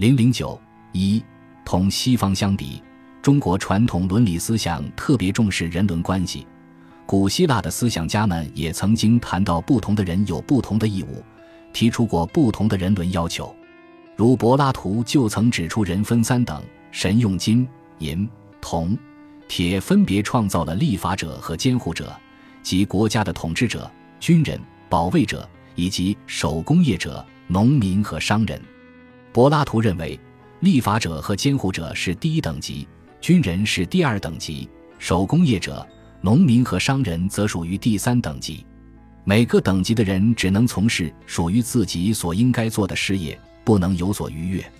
零零九一，同西方相比，中国传统伦理思想特别重视人伦关系。古希腊的思想家们也曾经谈到，不同的人有不同的义务，提出过不同的人伦要求。如柏拉图就曾指出，人分三等：神用金、银、铜、铁分别创造了立法者和监护者，即国家的统治者、军人、保卫者，以及手工业者、农民和商人。柏拉图认为，立法者和监护者是第一等级，军人是第二等级，手工业者。农民和商人则属于第三等级，每个等级的人只能从事属于自己所应该做的事业，不能有所逾越。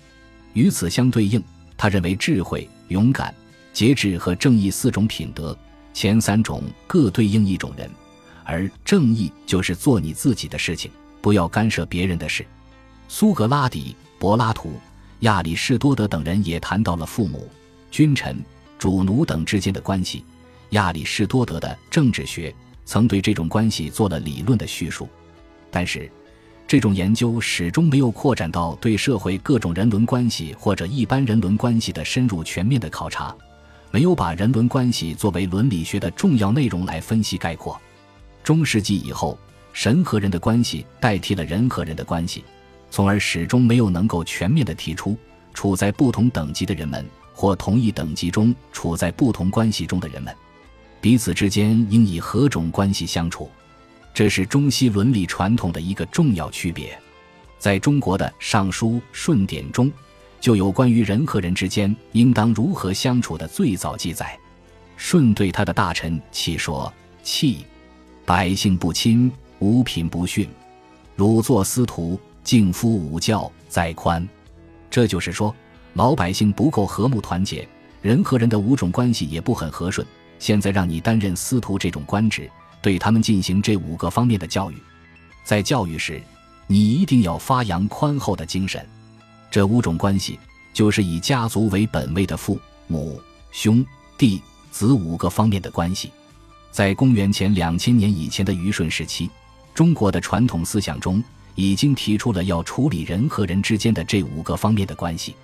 与此相对应，他认为智慧、勇敢、节制和正义四种品德，前三种各对应一种人，而正义就是做你自己的事情，不要干涉别人的事。苏格拉底、柏拉图、亚里士多德等人也谈到了父母、君臣、主奴等之间的关系。亚里士多德的政治学曾对这种关系做了理论的叙述，但是，这种研究始终没有扩展到对社会各种人伦关系或者一般人伦关系的深入全面的考察，没有把人伦关系作为伦理学的重要内容来分析概括。中世纪以后，神和人的关系代替了人和人的关系，从而始终没有能够全面的提出处在不同等级的人们或同一等级中处在不同关系中的人们。彼此之间应以何种关系相处，这是中西伦理传统的一个重要区别。在中国的《尚书·顺典》中，就有关于人和人之间应当如何相处的最早记载。舜对他的大臣气说：“契，百姓不亲，五品不逊。汝作司徒，敬夫五教，在宽。”这就是说，老百姓不够和睦团结，人和人的五种关系也不很和顺。现在让你担任司徒这种官职，对他们进行这五个方面的教育。在教育时，你一定要发扬宽厚的精神。这五种关系就是以家族为本位的父母、兄弟、子五个方面的关系。在公元前两千年以前的虞舜时期，中国的传统思想中已经提出了要处理人和人之间的这五个方面的关系。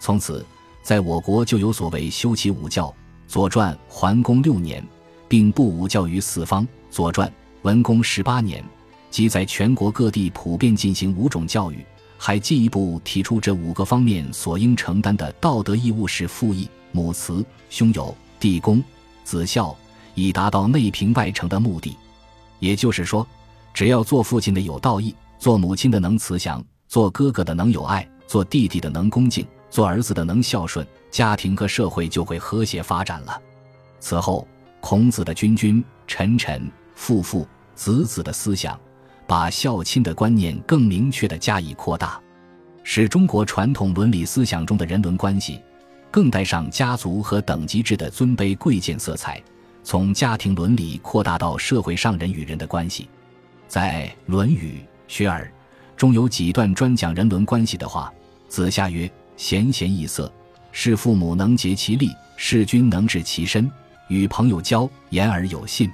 从此，在我国就有所谓修齐五教。《左传》桓公六年，并布五教于四方。《左传》文公十八年，即在全国各地普遍进行五种教育，还进一步提出这五个方面所应承担的道德义务是父义、母慈、兄友、弟恭、子孝，以达到内平外成的目的。也就是说，只要做父亲的有道义，做母亲的能慈祥，做哥哥的能有爱，做弟弟的能恭敬，做儿子的能孝顺。家庭和社会就会和谐发展了。此后，孔子的君君、臣臣、父父、子子的思想，把孝亲的观念更明确地加以扩大，使中国传统伦理思想中的人伦关系，更带上家族和等级制的尊卑贵贱色彩，从家庭伦理扩大到社会上人与人的关系。在《论语·学而》中有几段专讲人伦关系的话：“子夏曰：贤贤易色。”是父母能竭其力，是君能治其身。与朋友交，言而有信。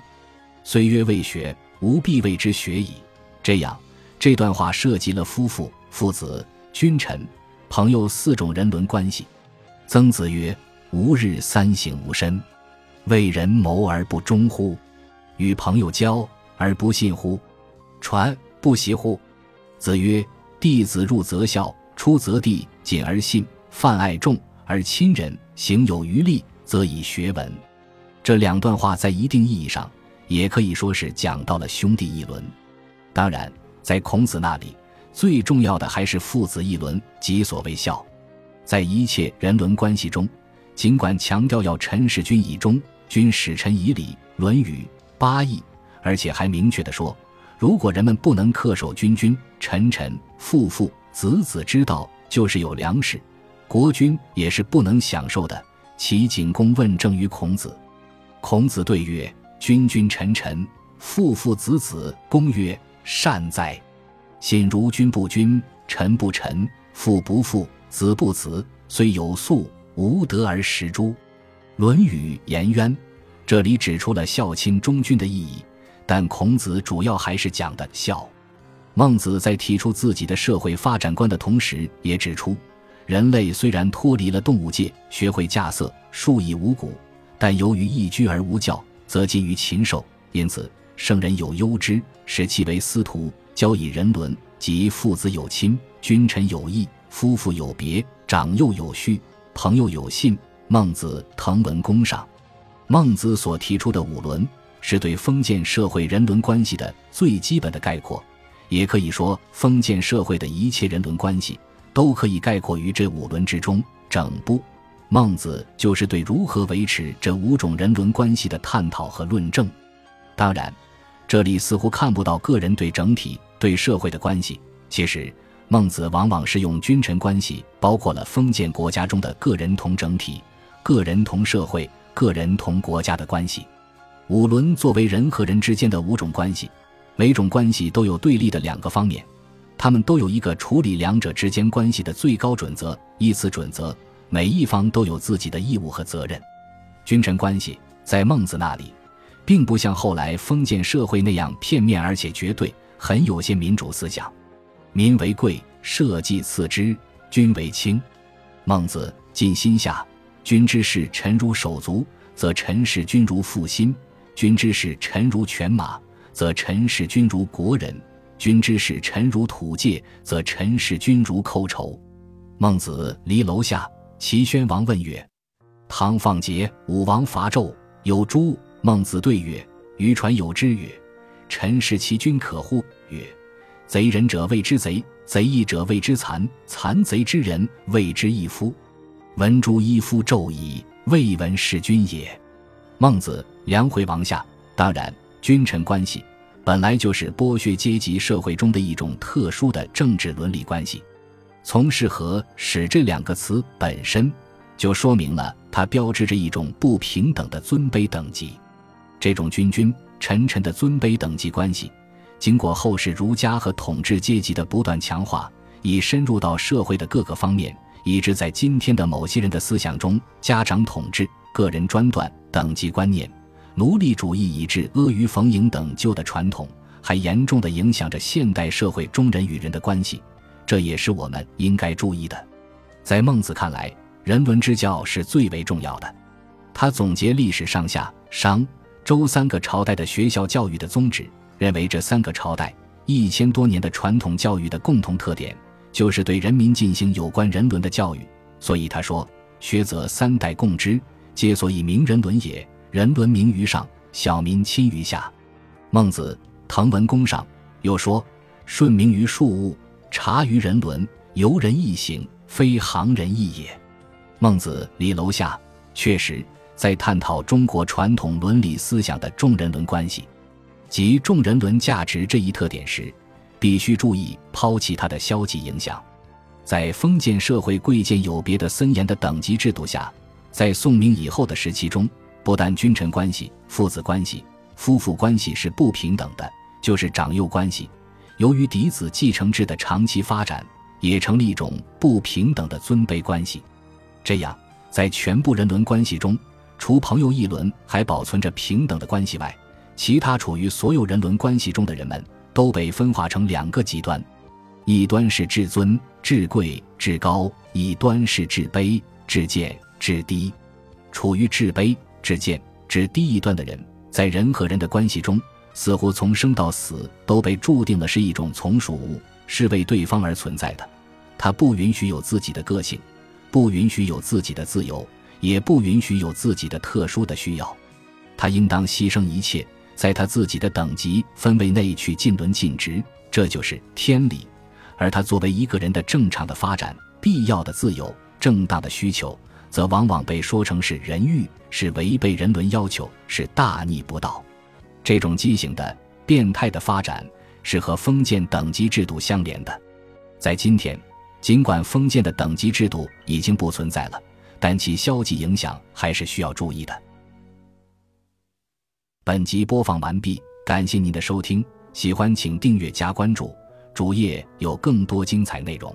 虽曰未学，吾必谓之学矣。这样，这段话涉及了夫妇、父子、君臣、朋友四种人伦关系。曾子曰：“吾日三省吾身，为人谋而不忠乎？与朋友交而不信乎？传不习乎？”子曰：“弟子入则孝，出则弟，谨而信，泛爱众。”而亲仁行有余力，则以学文。这两段话在一定意义上也可以说是讲到了兄弟一伦。当然，在孔子那里，最重要的还是父子一伦，即所谓孝。在一切人伦关系中，尽管强调要臣事君以忠，君使臣以礼，《论语》八义，而且还明确的说，如果人们不能恪守君君、臣臣、父父、子子之道，就是有粮食。国君也是不能享受的。齐景公问政于孔子，孔子对曰：“君君臣臣，父父子子。”公曰：“善哉！信如君不君，臣不臣，父不父，子不子，虽有素，无德而食诸？”《论语·颜渊》这里指出了孝亲忠君的意义，但孔子主要还是讲的孝。孟子在提出自己的社会发展观的同时，也指出。人类虽然脱离了动物界，学会稼穑，数以五谷，但由于易居而无教，则近于禽兽。因此，圣人有忧之，使其为司徒，教以人伦，即父子有亲，君臣有义，夫妇有别，长幼有序，朋友有信。孟子滕文公上。孟子所提出的五伦，是对封建社会人伦关系的最基本的概括，也可以说，封建社会的一切人伦关系都可以概括于这五伦之中。整部孟子就是对如何维持这五种人伦关系的探讨和论证。当然，这里似乎看不到个人对整体、对社会的关系。其实，孟子往往是用君臣关系包括了封建国家中的个人同整体、个人同社会。个人同国家的关系，五伦作为人和人之间的五种关系，每种关系都有对立的两个方面，他们都有一个处理两者之间关系的最高准则。依次准则，每一方都有自己的义务和责任。君臣关系在孟子那里，并不像后来封建社会那样片面而且绝对，很有些民主思想。民为贵，社稷次之，君为轻。孟子尽心下。君之视臣如手足，则臣视君如父心；君之视臣如犬马，则臣视君如国人；君之视臣如土芥，则臣视君如寇仇。孟子离楼下，齐宣王问曰：“唐放桀，武王伐纣，有诸？”孟子对曰：“渔船有之。”曰：“臣视其君可乎？”曰：“贼人者谓之贼，贼义者谓之残，残贼之人谓之义夫。”闻诸一夫纣矣，未闻弑君也。孟子梁回王下。当然，君臣关系本来就是剥削阶级社会中的一种特殊的政治伦理关系。从“是”和“使”这两个词本身，就说明了它标志着一种不平等的尊卑等级。这种君君臣臣的尊卑等级关系，经过后世儒家和统治阶级的不断强化，已深入到社会的各个方面。以致在今天的某些人的思想中，家长统治、个人专断、等级观念、奴隶主义以至阿谀逢迎等旧的传统，还严重的影响着现代社会中人与人的关系。这也是我们应该注意的。在孟子看来，人伦之教是最为重要的。他总结历史上下、商、周三个朝代的学校教育的宗旨，认为这三个朝代一千多年的传统教育的共同特点。就是对人民进行有关人伦的教育，所以他说：“学则三代共之，皆所以明人伦也。人伦明于上，小民亲于下。”孟子滕文公上又说：“顺明于庶物，察于人伦，由人义行，非行人义也。”孟子离楼下确实在探讨中国传统伦理思想的众人伦关系及众人伦价值这一特点时。必须注意抛弃它的消极影响。在封建社会贵贱有别的森严的等级制度下，在宋明以后的时期中，不但君臣关系、父子关系、夫妇关系是不平等的，就是长幼关系，由于嫡子继承制的长期发展，也成了一种不平等的尊卑关系。这样，在全部人伦关系中，除朋友一伦还保存着平等的关系外，其他处于所有人伦关系中的人们。都被分化成两个极端，一端是至尊、至贵、至高；一端是至卑、至贱、至低。处于至卑、至贱、至低一端的人，在人和人的关系中，似乎从生到死都被注定的是一种从属物，是为对方而存在的。他不允许有自己的个性，不允许有自己的自由，也不允许有自己的特殊的需要。他应当牺牲一切。在他自己的等级分位内去尽伦尽职，这就是天理；而他作为一个人的正常的发展、必要的自由、正当的需求，则往往被说成是人欲，是违背人伦要求，是大逆不道。这种畸形的、变态的发展是和封建等级制度相连的。在今天，尽管封建的等级制度已经不存在了，但其消极影响还是需要注意的。本集播放完毕，感谢您的收听，喜欢请订阅加关注，主页有更多精彩内容。